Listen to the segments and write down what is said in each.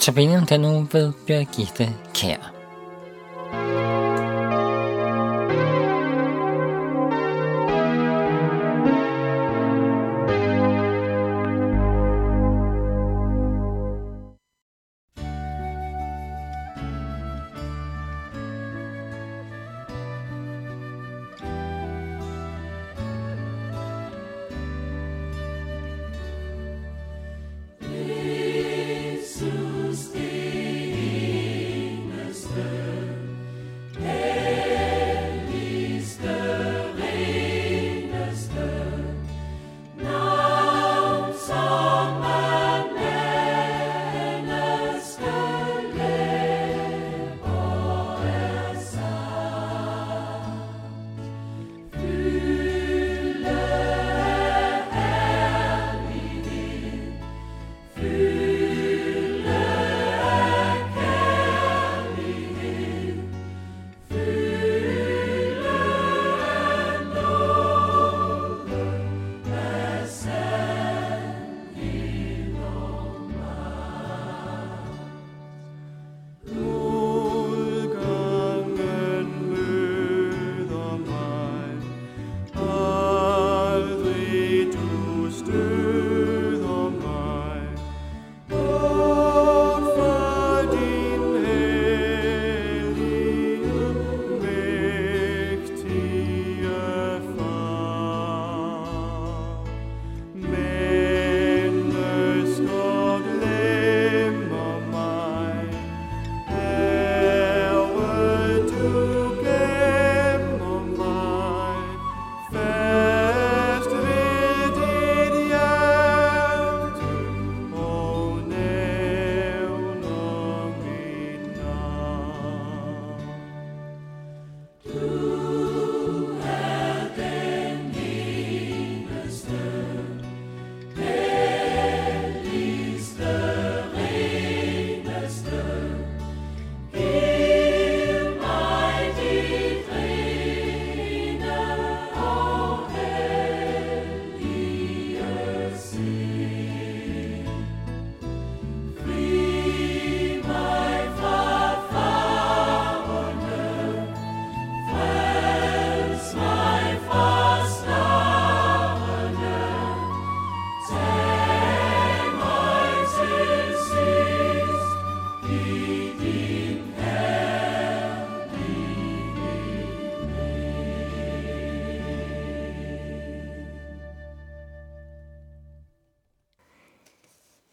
tabellen den nu ved Birgitte Kær.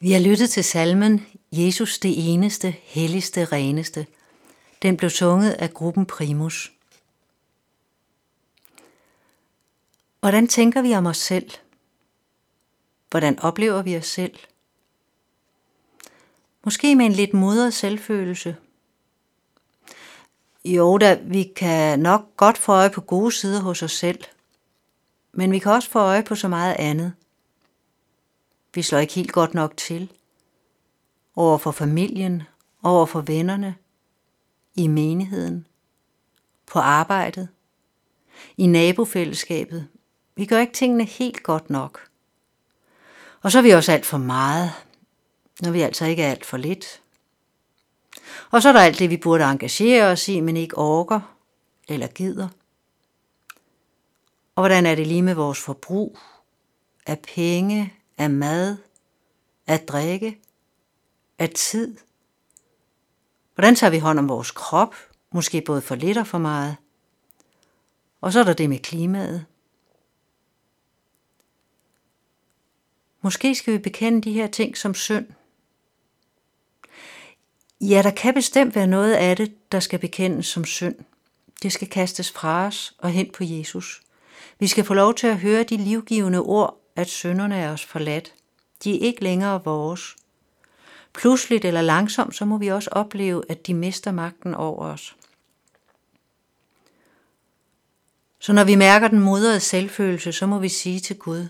Vi har lyttet til salmen Jesus det eneste, helligste, reneste. Den blev sunget af gruppen Primus. Hvordan tænker vi om os selv? Hvordan oplever vi os selv? Måske med en lidt modret selvfølelse. Jo da, vi kan nok godt få øje på gode sider hos os selv, men vi kan også få øje på så meget andet – vi slår ikke helt godt nok til. Over for familien, over for vennerne, i menigheden, på arbejdet, i nabofællesskabet. Vi gør ikke tingene helt godt nok. Og så er vi også alt for meget, når vi altså ikke er alt for lidt. Og så er der alt det, vi burde engagere os i, men ikke orker eller gider. Og hvordan er det lige med vores forbrug af penge, af mad, af drikke, af tid. Hvordan tager vi hånd om vores krop, måske både for lidt og for meget? Og så er der det med klimaet. Måske skal vi bekende de her ting som synd. Ja, der kan bestemt være noget af det, der skal bekendes som synd. Det skal kastes fra os og hen på Jesus. Vi skal få lov til at høre de livgivende ord at sønderne er os forladt. De er ikke længere vores. Pludseligt eller langsomt, så må vi også opleve, at de mister magten over os. Så når vi mærker den modrede selvfølelse, så må vi sige til Gud,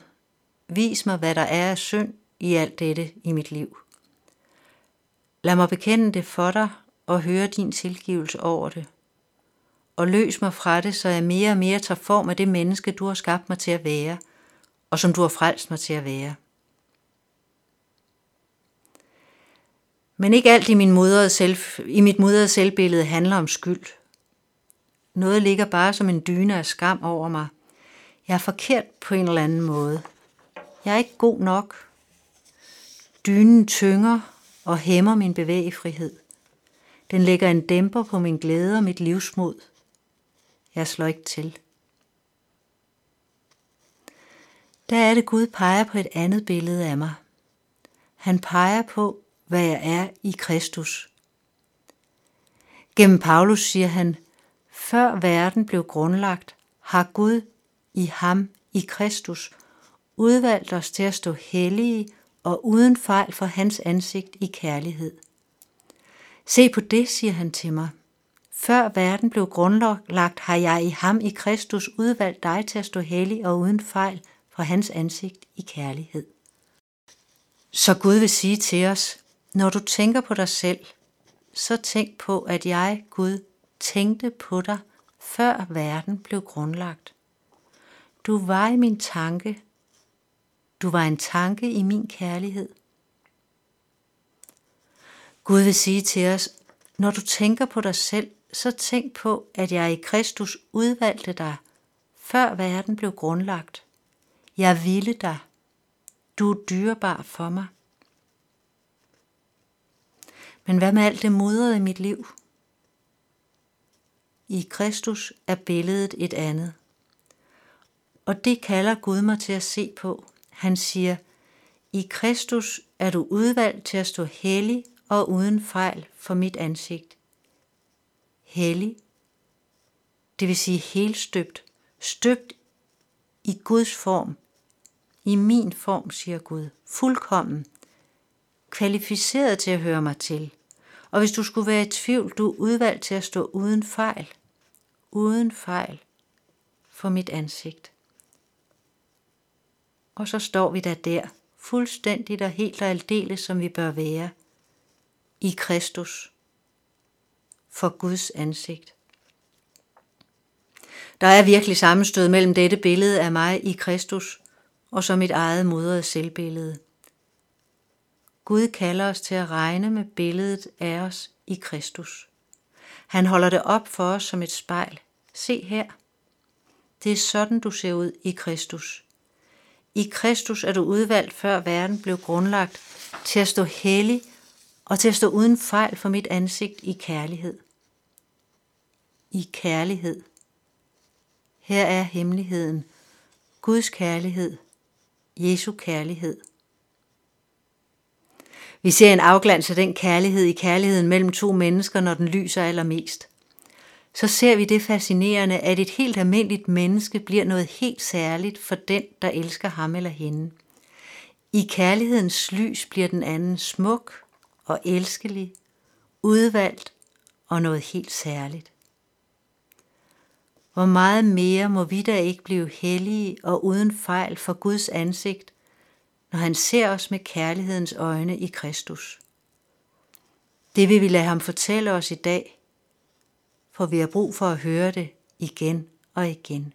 vis mig, hvad der er af synd i alt dette i mit liv. Lad mig bekende det for dig og høre din tilgivelse over det. Og løs mig fra det, så jeg mere og mere tager form af det menneske, du har skabt mig til at være – og som du har frelst mig til at være. Men ikke alt i, min mudrede selv, i mit modrede selvbillede handler om skyld. Noget ligger bare som en dyne af skam over mig. Jeg er forkert på en eller anden måde. Jeg er ikke god nok. Dynen tynger og hæmmer min bevægefrihed. Den lægger en dæmper på min glæde og mit livsmod. Jeg slår ikke til. Der er det Gud peger på et andet billede af mig. Han peger på, hvad jeg er i Kristus. Gennem Paulus siger han, før verden blev grundlagt, har Gud i ham, i Kristus, udvalgt os til at stå hellige og uden fejl for hans ansigt i kærlighed. Se på det, siger han til mig. Før verden blev grundlagt, har jeg i ham i Kristus udvalgt dig til at stå hellig og uden fejl for hans ansigt i kærlighed. Så Gud vil sige til os, når du tænker på dig selv, så tænk på, at jeg, Gud, tænkte på dig, før verden blev grundlagt. Du var i min tanke. Du var en tanke i min kærlighed. Gud vil sige til os, når du tænker på dig selv, så tænk på, at jeg i Kristus udvalgte dig, før verden blev grundlagt. Jeg ville dig. Du er dyrebar for mig. Men hvad med alt det mudrede i mit liv? I Kristus er billedet et andet. Og det kalder Gud mig til at se på. Han siger, i Kristus er du udvalgt til at stå hellig og uden fejl for mit ansigt. Hellig, det vil sige helt støbt, støbt i Guds form, i min form, siger Gud, fuldkommen, kvalificeret til at høre mig til. Og hvis du skulle være i tvivl, du er udvalgt til at stå uden fejl, uden fejl for mit ansigt. Og så står vi da der, fuldstændigt og helt og aldeles, som vi bør være, i Kristus, for Guds ansigt. Der er virkelig sammenstød mellem dette billede af mig i Kristus og som mit eget modrede selvbillede. Gud kalder os til at regne med billedet af os i Kristus. Han holder det op for os som et spejl. Se her. Det er sådan, du ser ud i Kristus. I Kristus er du udvalgt, før verden blev grundlagt, til at stå hellig og til at stå uden fejl for mit ansigt i kærlighed. I kærlighed. Her er hemmeligheden. Guds kærlighed. Jesu kærlighed. Vi ser en afglans af den kærlighed i kærligheden mellem to mennesker, når den lyser allermest. Så ser vi det fascinerende, at et helt almindeligt menneske bliver noget helt særligt for den, der elsker ham eller hende. I kærlighedens lys bliver den anden smuk og elskelig, udvalgt og noget helt særligt. Hvor meget mere må vi da ikke blive hellige og uden fejl for Guds ansigt, når han ser os med kærlighedens øjne i Kristus. Det vil vi lade ham fortælle os i dag, for vi har brug for at høre det igen og igen.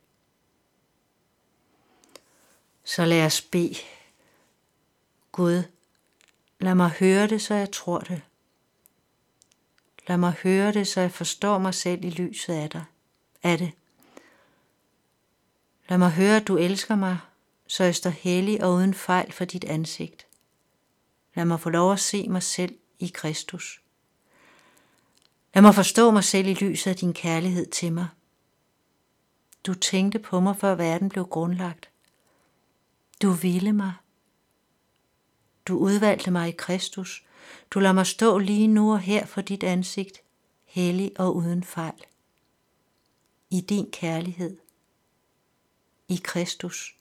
Så lad os bede. Gud, lad mig høre det, så jeg tror det. Lad mig høre det, så jeg forstår mig selv i lyset af dig. Af det. Lad mig høre, at du elsker mig, så jeg står hellig og uden fejl for dit ansigt. Lad mig få lov at se mig selv i Kristus. Lad mig forstå mig selv i lyset af din kærlighed til mig. Du tænkte på mig, før verden blev grundlagt. Du ville mig. Du udvalgte mig i Kristus. Du lader mig stå lige nu og her for dit ansigt, hellig og uden fejl. I din kærlighed. I Kristus.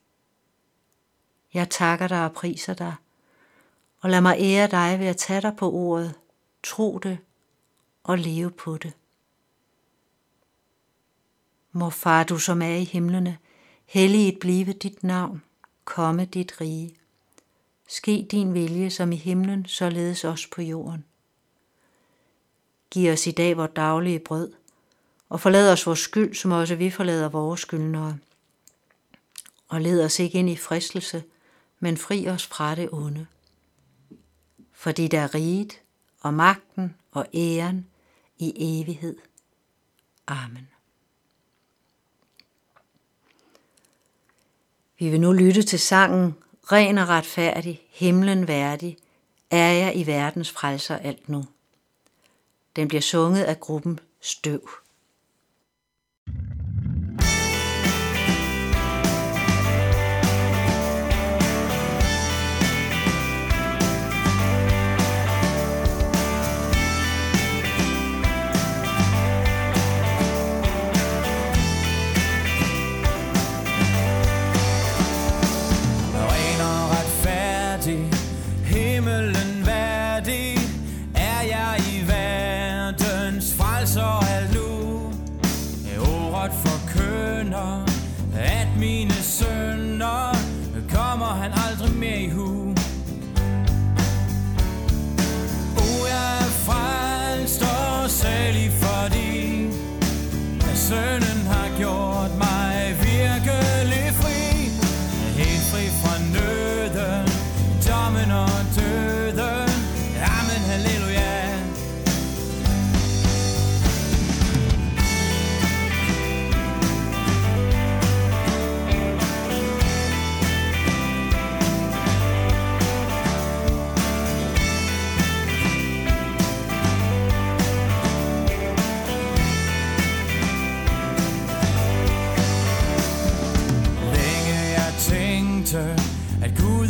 Jeg takker dig og priser dig, og lad mig ære dig ved at tage dig på ordet, tro det og leve på det. Må far, du som er i himlene, helliget blive dit navn, komme dit rige. Ske din vilje som i himlen, således os på jorden. Giv os i dag vores daglige brød, og forlad os vores skyld, som også vi forlader vores skyldnere. Og led os ikke ind i fristelse, men fri os fra det onde. For det er riget og magten og æren i evighed. Amen. Vi vil nu lytte til sangen Ren og retfærdig, himlen værdig, er jeg i verdens frelser alt nu. Den bliver sunget af gruppen Støv. Northern dominant.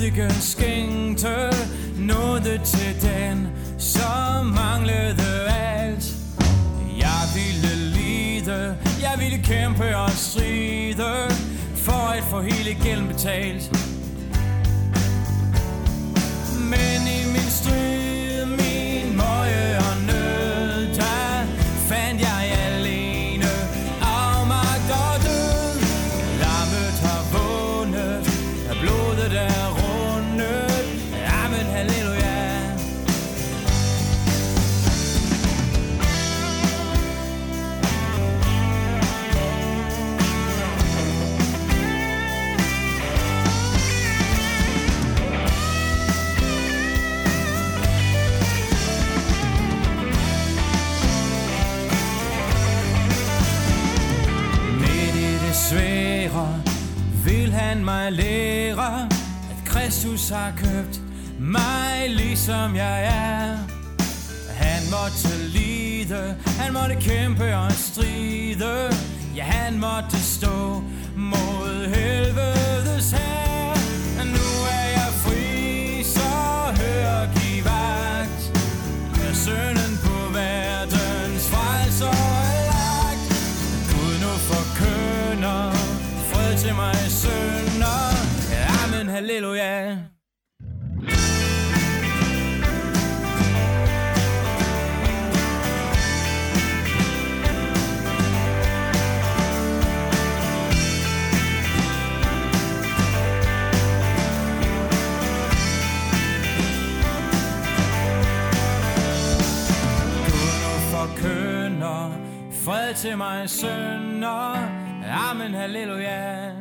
Ikke skænkte nåde til den, som manglede alt. Jeg ville lide, jeg ville kæmpe og stride, for at få hele gælden betalt. Han mig lære, at Kristus har købt mig ligesom jeg er. Han måtte lide, han måtte kæmpe og stride, ja han måtte stå mod helvedes her. Til mig sønder. Amen, halleluja.